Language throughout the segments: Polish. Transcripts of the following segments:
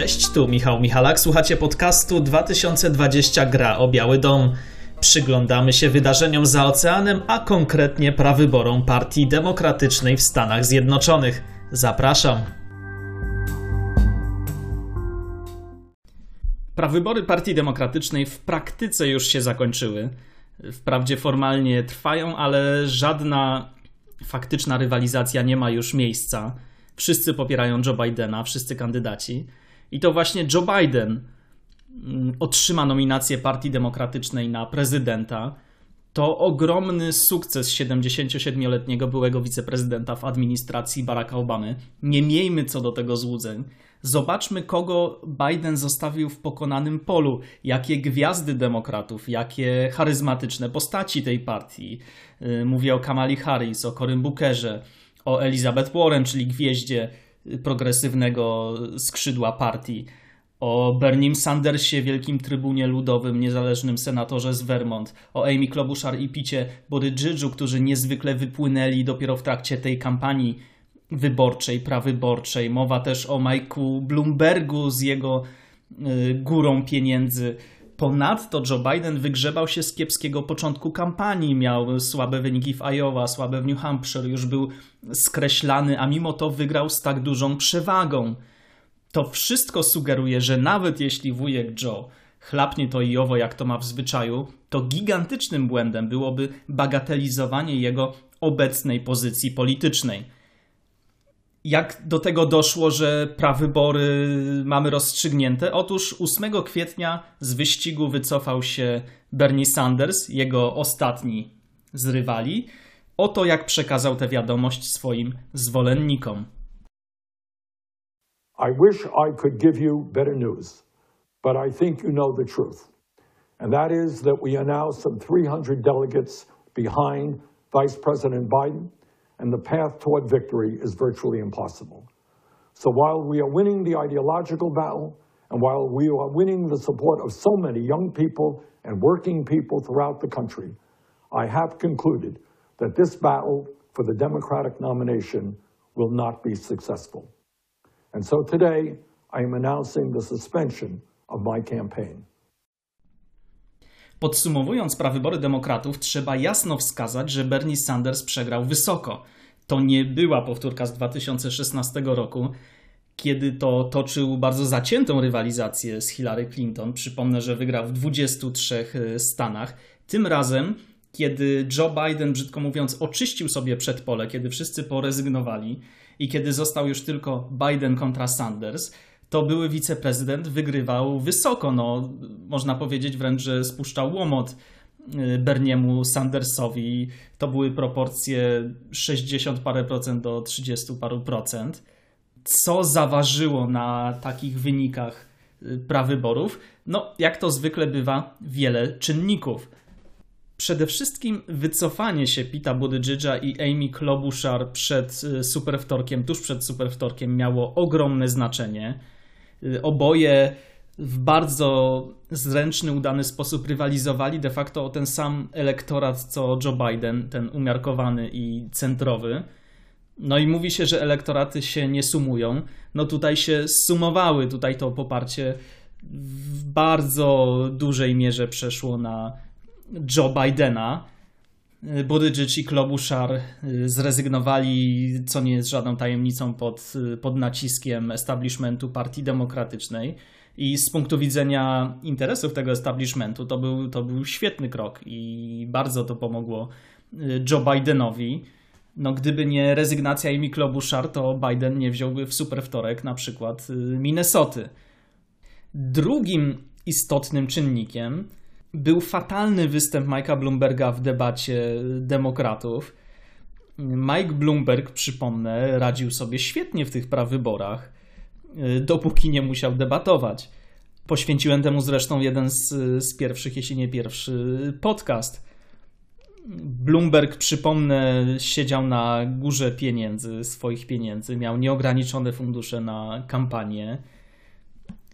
Cześć, tu Michał Michalak. Słuchacie podcastu 2020 Gra o Biały Dom. Przyglądamy się wydarzeniom za oceanem, a konkretnie prawyborom Partii Demokratycznej w Stanach Zjednoczonych. Zapraszam. Prawybory Partii Demokratycznej w praktyce już się zakończyły. Wprawdzie formalnie trwają, ale żadna faktyczna rywalizacja nie ma już miejsca. Wszyscy popierają Joe Bidena, wszyscy kandydaci. I to właśnie Joe Biden mm, otrzyma nominację Partii Demokratycznej na prezydenta. To ogromny sukces 77-letniego byłego wiceprezydenta w administracji Baracka Obamy. Nie miejmy co do tego złudzeń. Zobaczmy, kogo Biden zostawił w pokonanym polu, jakie gwiazdy demokratów, jakie charyzmatyczne postaci tej partii. Y, mówię o Kamali Harris, o Coryn Bookerze, o Elizabeth Warren, czyli gwieździe progresywnego skrzydła partii, o Bernie Sandersie, wielkim trybunie ludowym, niezależnym senatorze z Vermont, o Amy Klobuchar i Picie Buttigiegu, którzy niezwykle wypłynęli dopiero w trakcie tej kampanii wyborczej, prawyborczej. Mowa też o Mike'u Bloombergu z jego y, górą pieniędzy. Ponadto Joe Biden wygrzebał się z kiepskiego początku kampanii. Miał słabe wyniki w Iowa, słabe w New Hampshire, już był skreślany, a mimo to wygrał z tak dużą przewagą. To wszystko sugeruje, że nawet jeśli wujek Joe chlapnie to i owo, jak to ma w zwyczaju, to gigantycznym błędem byłoby bagatelizowanie jego obecnej pozycji politycznej jak do tego doszło, że prawybory mamy rozstrzygnięte? Otóż 8 kwietnia z wyścigu wycofał się Bernie Sanders, jego ostatni z rywali. Oto jak przekazał tę wiadomość swoim zwolennikom. I wish I could give you better news, but I think you know the truth. And that is that we are now some 300 delegates behind Vice President Biden and the path toward victory is virtually impossible. So while we are winning the ideological battle, and while we are winning the support of so many young people and working people throughout the country, I have concluded that this battle for the Democratic nomination will not be successful. And so today, I am announcing the suspension of my campaign. Podsumowując prawybory demokratów, trzeba jasno wskazać, że Bernie Sanders przegrał wysoko. To nie była powtórka z 2016 roku, kiedy to toczył bardzo zaciętą rywalizację z Hillary Clinton. Przypomnę, że wygrał w 23 e, stanach. Tym razem, kiedy Joe Biden, brzydko mówiąc, oczyścił sobie przedpole, kiedy wszyscy porezygnowali i kiedy został już tylko Biden kontra Sanders, to były wiceprezydent wygrywał wysoko. No, można powiedzieć wręcz, że spuszczał łomot y, Berniemu Sandersowi. To były proporcje 60 parę procent do 30 paru procent. Co zaważyło na takich wynikach y, prawyborów? No, jak to zwykle bywa, wiele czynników. Przede wszystkim wycofanie się Pita Buttigiega i Amy Klobuchar przed y, superwtorkiem, tuż przed superwtorkiem miało ogromne znaczenie. Y, oboje w bardzo zręczny, udany sposób rywalizowali de facto o ten sam elektorat co Joe Biden, ten umiarkowany i centrowy. No i mówi się, że elektoraty się nie sumują. No tutaj się sumowały, tutaj to poparcie w bardzo dużej mierze przeszło na Joe Bidena. Buttigieg i Klobuchar y, zrezygnowali, co nie jest żadną tajemnicą, pod, y, pod naciskiem establishmentu Partii Demokratycznej. I z punktu widzenia interesów tego establishmentu to był, to był świetny krok i bardzo to pomogło y, Joe Bidenowi. No, gdyby nie rezygnacja Amy Klobuchar, to Biden nie wziąłby w super wtorek na przykład Minnesoty. Drugim istotnym czynnikiem był fatalny występ Mike'a Bloomberga w debacie demokratów. Mike Bloomberg, przypomnę, radził sobie świetnie w tych prawyborach, dopóki nie musiał debatować. Poświęciłem temu zresztą jeden z, z pierwszych, jeśli nie pierwszy, podcast. Bloomberg, przypomnę, siedział na górze pieniędzy, swoich pieniędzy, miał nieograniczone fundusze na kampanię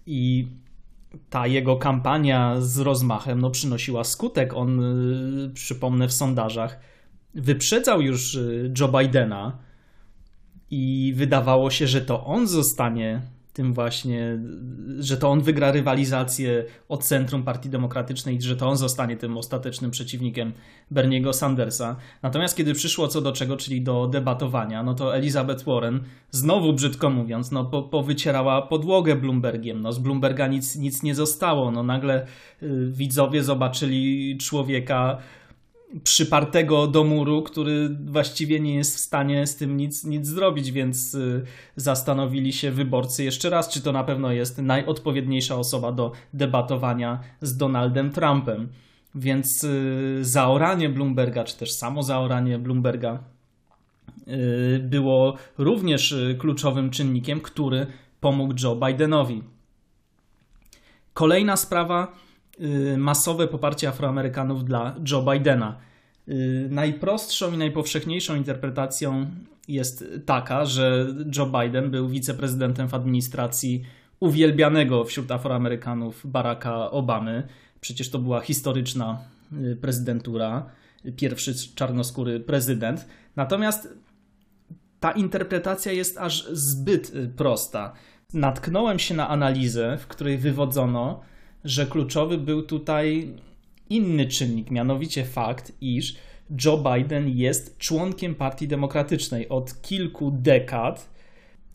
i ta jego kampania z rozmachem no, przynosiła skutek. On, y, przypomnę, w sondażach wyprzedzał już y, Joe Bidena i wydawało się, że to on zostanie tym właśnie, że to on wygra rywalizację od centrum Partii Demokratycznej i że to on zostanie tym ostatecznym przeciwnikiem Berniego Sandersa. Natomiast kiedy przyszło co do czego, czyli do debatowania, no to Elizabeth Warren, znowu brzydko mówiąc, no po, powycierała podłogę Bloombergiem. No z Bloomberga nic, nic nie zostało. No nagle y, widzowie zobaczyli człowieka przypartego do muru, który właściwie nie jest w stanie z tym nic, nic zrobić, więc y, zastanowili się wyborcy jeszcze raz, czy to na pewno jest najodpowiedniejsza osoba do debatowania z Donaldem Trumpem. Więc y, zaoranie Bloomberga, czy też samo zaoranie Bloomberga y, było również kluczowym czynnikiem, który pomógł Joe Bidenowi. Kolejna sprawa masowe poparcie Afroamerykanów dla Joe Bidena. Y, najprostszą i najpowszechniejszą interpretacją jest taka, że Joe Biden był wiceprezydentem w administracji uwielbianego wśród Afroamerykanów Baracka Obamy. Przecież to była historyczna y, prezydentura, pierwszy czarnoskóry prezydent. Natomiast ta interpretacja jest aż zbyt prosta. Natknąłem się na analizę, w której wywodzono, że kluczowy był tutaj inny czynnik, mianowicie fakt, iż Joe Biden jest członkiem Partii Demokratycznej od kilku dekad.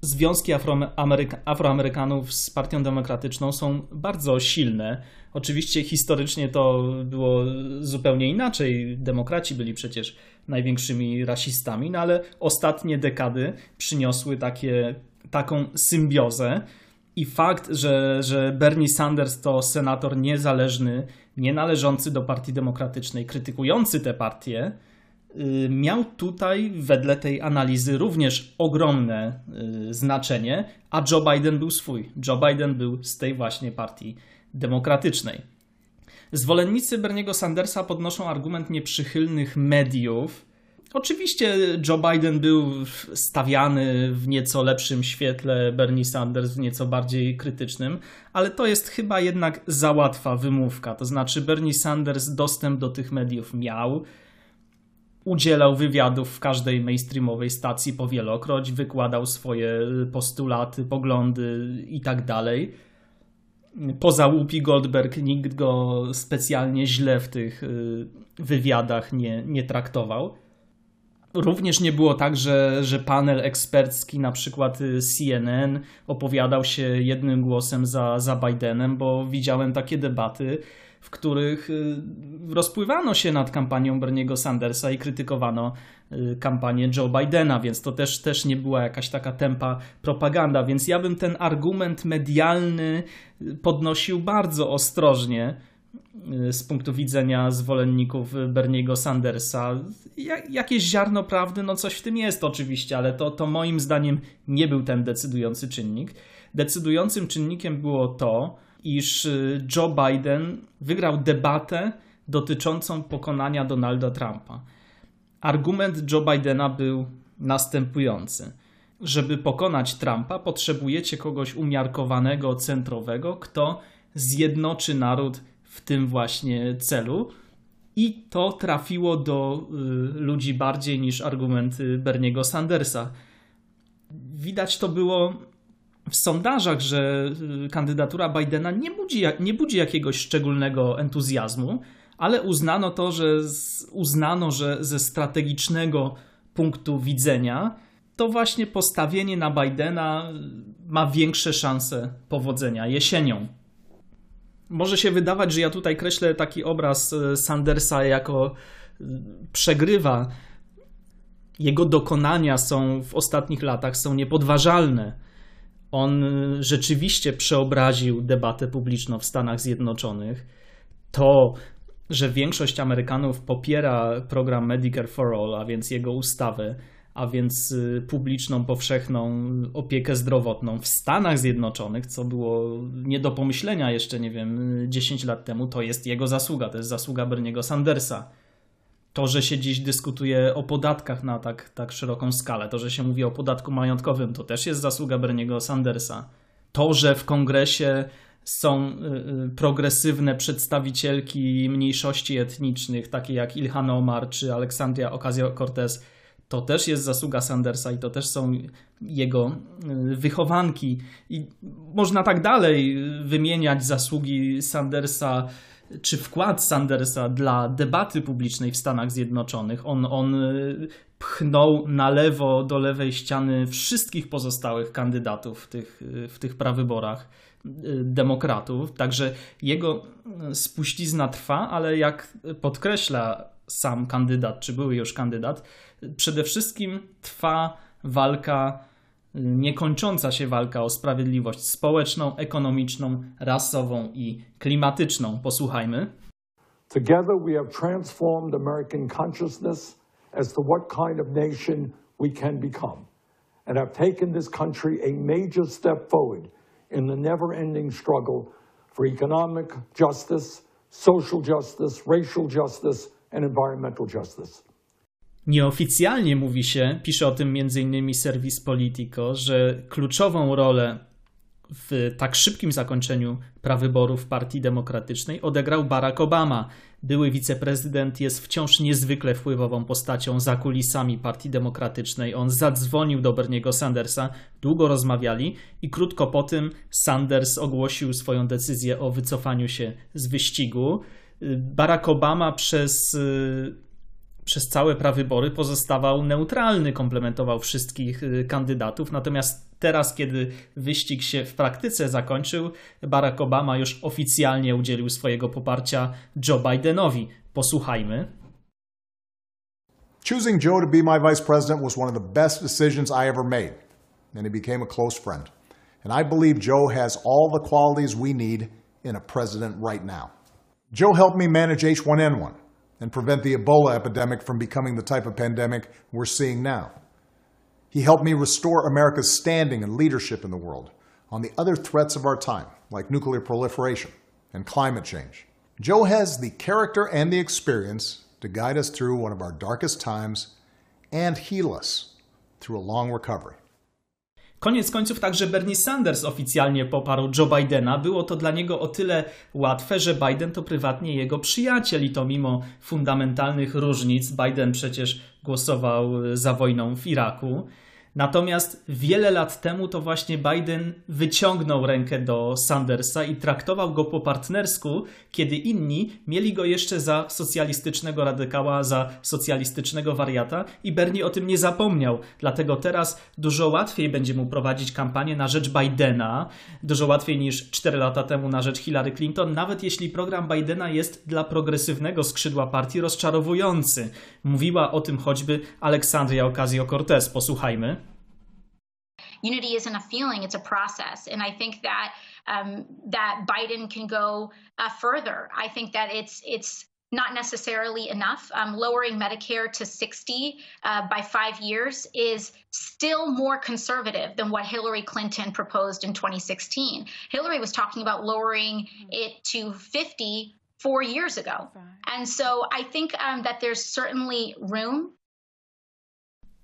Związki Afroameryka Afroamerykanów z Partią Demokratyczną są bardzo silne. Oczywiście historycznie to było zupełnie inaczej. Demokraci byli przecież największymi rasistami, no ale ostatnie dekady przyniosły takie, taką symbiozę i fakt, że, że Bernie Sanders to senator niezależny, nie należący do Partii Demokratycznej, krytykujący tę partię, y, miał tutaj wedle tej analizy również ogromne y, znaczenie, a Joe Biden był swój. Joe Biden był z tej właśnie Partii Demokratycznej. Zwolennicy Berniego Sandersa podnoszą argument nieprzychylnych mediów, Oczywiście Joe Biden był stawiany w nieco lepszym świetle, Bernie Sanders w nieco bardziej krytycznym, ale to jest chyba jednak za łatwa wymówka. To znaczy, Bernie Sanders dostęp do tych mediów miał, udzielał wywiadów w każdej mainstreamowej stacji powielokroć, wykładał swoje postulaty, poglądy i tak. Poza Łupi Goldberg nikt go specjalnie źle w tych y, wywiadach nie, nie traktował. Również nie było tak, że, że panel ekspercki, na przykład y, CNN, opowiadał się jednym głosem za, za Bidenem, bo widziałem takie debaty, w których y, rozpływano się nad kampanią Berniego Sandersa i krytykowano y, kampanię Joe Bidena, więc to też, też nie była jakaś taka tempa propaganda. Więc ja bym ten argument medialny podnosił bardzo ostrożnie z punktu widzenia zwolenników Berniego Sandersa. Jakieś ziarno prawdy, no coś w tym jest oczywiście, ale to, to moim zdaniem nie był ten decydujący czynnik. Decydującym czynnikiem było to, iż y, Joe Biden wygrał debatę dotyczącą pokonania Donalda Trumpa. Argument Joe Bidena był następujący. Żeby pokonać Trumpa, potrzebujecie kogoś umiarkowanego, centrowego, kto zjednoczy naród w tym właśnie celu. I to trafiło do y, ludzi bardziej niż argumenty Berniego Sandersa. Widać to było w sondażach, że y, kandydatura Bidena nie budzi, nie budzi jakiegoś szczególnego entuzjazmu, ale uznano to, że uznano, że ze strategicznego punktu widzenia to właśnie postawienie na Bidena ma większe szanse powodzenia jesienią. Może się wydawać, że ja tutaj kreślę taki obraz e, Sandersa jako e, przegrywa. Jego dokonania są w ostatnich latach są niepodważalne. On e, rzeczywiście przeobraził debatę publiczną w Stanach Zjednoczonych. To, że większość Amerykanów popiera program Medicare for All, a więc jego ustawę, a więc y, publiczną, powszechną opiekę zdrowotną w Stanach Zjednoczonych, co było nie do pomyślenia jeszcze, nie wiem, 10 lat temu, to jest jego zasługa, to jest zasługa Berniego Sandersa. To, że się dziś dyskutuje o podatkach na tak, tak szeroką skalę, to, że się mówi o podatku majątkowym, to też jest zasługa Berniego Sandersa. To, że w kongresie są y, y, progresywne przedstawicielki mniejszości etnicznych, takie jak Ilhan Omar czy Aleksandria Ocasio-Cortez, to też jest zasługa Sandersa i to też są jego y, wychowanki. I można tak dalej wymieniać zasługi Sandersa czy wkład Sandersa dla debaty publicznej w Stanach Zjednoczonych. On, on y, pchnął na lewo do lewej ściany wszystkich pozostałych kandydatów w tych, y, w tych prawyborach demokratów. Także jego spuścizna trwa, ale jak podkreśla sam kandydat, czy były już kandydat, przede wszystkim trwa walka, niekończąca się walka o sprawiedliwość społeczną, ekonomiczną, rasową i klimatyczną. Posłuchajmy. Together we have transformed American consciousness as to what kind of nation we can become and have taken this country a major step forward in the never-ending struggle for economic justice, social justice, racial justice and environmental justice. Nieoficjalnie mówi się, pisze o tym m.in. serwis Politico, że kluczową rolę w tak szybkim zakończeniu prawyborów Partii Demokratycznej odegrał Barack Obama. Były wiceprezydent jest wciąż niezwykle wpływową postacią za kulisami Partii Demokratycznej. On zadzwonił do Berniego Sandersa, długo rozmawiali i krótko po tym Sanders ogłosił swoją decyzję o wycofaniu się z wyścigu. Barack Obama przez y, przez całe prawybory pozostawał neutralny, komplementował wszystkich y, kandydatów. Natomiast teraz, kiedy wyścig się w praktyce zakończył, Barack Obama już oficjalnie udzielił swojego poparcia Joe Bidenowi. Posłuchajmy. Choosing Joe to be my vice president was one of the best decisions I ever made, and he became a close friend. And I believe Joe has all the qualities we need in a president right now. Joe helped me manage H1N1 and prevent the Ebola epidemic from becoming the type of pandemic we're seeing now. He helped me restore America's standing and leadership in the world on the other threats of our time, like nuclear proliferation and climate change. Joe has the character and the experience to guide us through one of our darkest times and heal us through a long recovery. Koniec końców także Bernie Sanders oficjalnie poparł Joe Bidena. Było to dla niego o tyle łatwe, że Biden to prywatnie jego przyjaciel i to mimo fundamentalnych różnic. Biden przecież głosował za wojną w Iraku. Natomiast wiele lat temu to właśnie Biden wyciągnął rękę do Sandersa i traktował go po partnersku, kiedy inni mieli go jeszcze za socjalistycznego radykała, za socjalistycznego wariata i Bernie o tym nie zapomniał. Dlatego teraz dużo łatwiej będzie mu prowadzić kampanię na rzecz Bidena, dużo łatwiej niż 4 lata temu na rzecz Hillary Clinton, nawet jeśli program Bidena jest dla progresywnego skrzydła partii rozczarowujący. Mówiła o tym choćby Aleksandria Ocasio-Cortez. Posłuchajmy. Unity isn't a feeling; it's a process. And I think that um, that Biden can go uh, further. I think that it's it's not necessarily enough. Um, lowering Medicare to 60 uh, by five years is still more conservative than what Hillary Clinton proposed in 2016. Hillary was talking about lowering it to 50 four years ago. And so I think um, that there's certainly room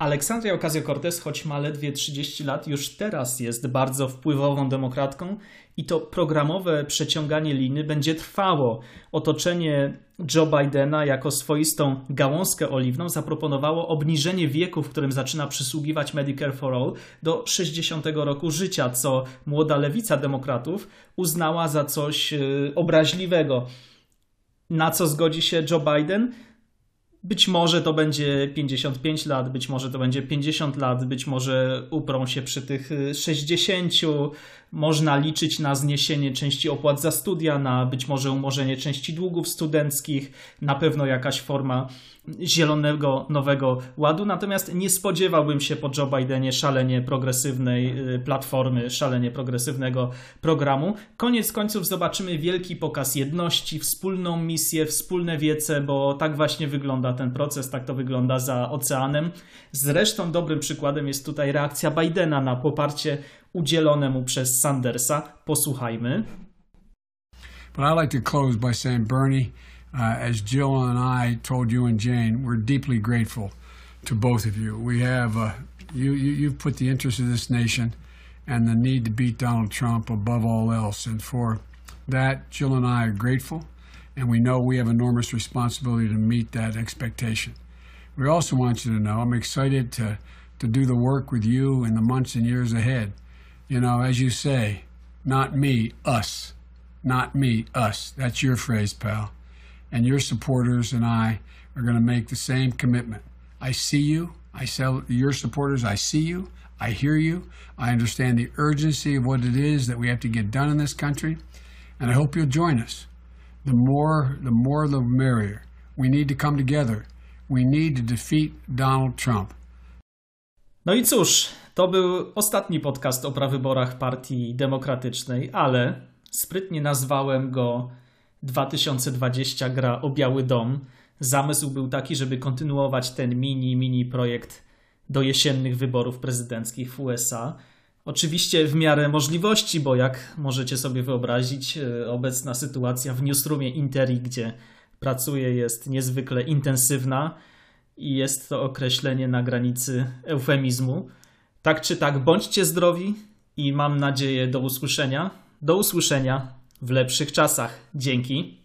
Aleksandria Ocasio-Cortez, choć ma ledwie 30 lat, już teraz jest bardzo wpływową demokratką i to programowe przeciąganie liny będzie trwało. Otoczenie Joe Bidena jako swoistą gałązkę oliwną zaproponowało obniżenie wieku, w którym zaczyna przysługiwać Medicare for All do 60 roku życia, co młoda lewica demokratów uznała za coś y, obraźliwego. Na co zgodzi się Joe Biden? Być może to będzie 55 lat, być może to będzie 50 lat, być może uprą się przy tych 60. Można liczyć na zniesienie części opłat za studia, na być może umorzenie części długów studenckich, na pewno jakaś forma zielonego nowego ładu. Natomiast nie spodziewałbym się po Joe Bidenie szalenie progresywnej y, platformy, szalenie progresywnego programu. Koniec końców zobaczymy wielki pokaz jedności, wspólną misję, wspólne wiece, bo tak właśnie wygląda ten proces, tak to wygląda za oceanem. Zresztą dobrym przykładem jest tutaj reakcja Bidena na poparcie udzielone mu przez Sandersa. Posłuchajmy. But I like to close by saying, Bernie, Uh, as Jill and I told you and Jane, we're deeply grateful to both of you. We have uh, you, you you've put the interests of this nation and the need to beat Donald Trump above all else, and for that, Jill and I are grateful, and we know we have enormous responsibility to meet that expectation. we also want you to know I'm excited to, to do the work with you in the months and years ahead. You know, as you say, not me, us. Not me, us. That's your phrase, pal. And your supporters and I are going to make the same commitment. I see you. I sell your supporters. I see you. I hear you. I understand the urgency of what it is that we have to get done in this country. And I hope you'll join us. The more, the more, the merrier. We need to come together. We need to defeat Donald Trump. No i cóż, to był ostatni podcast o prawyborach Partii Demokratycznej, ale sprytnie nazwałem go 2020 gra o Biały Dom. Zamysł był taki, żeby kontynuować ten mini, mini projekt do jesiennych wyborów prezydenckich w USA. Oczywiście w miarę możliwości, bo jak możecie sobie wyobrazić, e, obecna sytuacja w newsroomie Interi, gdzie pracuję, jest niezwykle intensywna i jest to określenie na granicy eufemizmu. Tak czy tak, bądźcie zdrowi i mam nadzieję do usłyszenia. Do usłyszenia w lepszych czasach. Dzięki.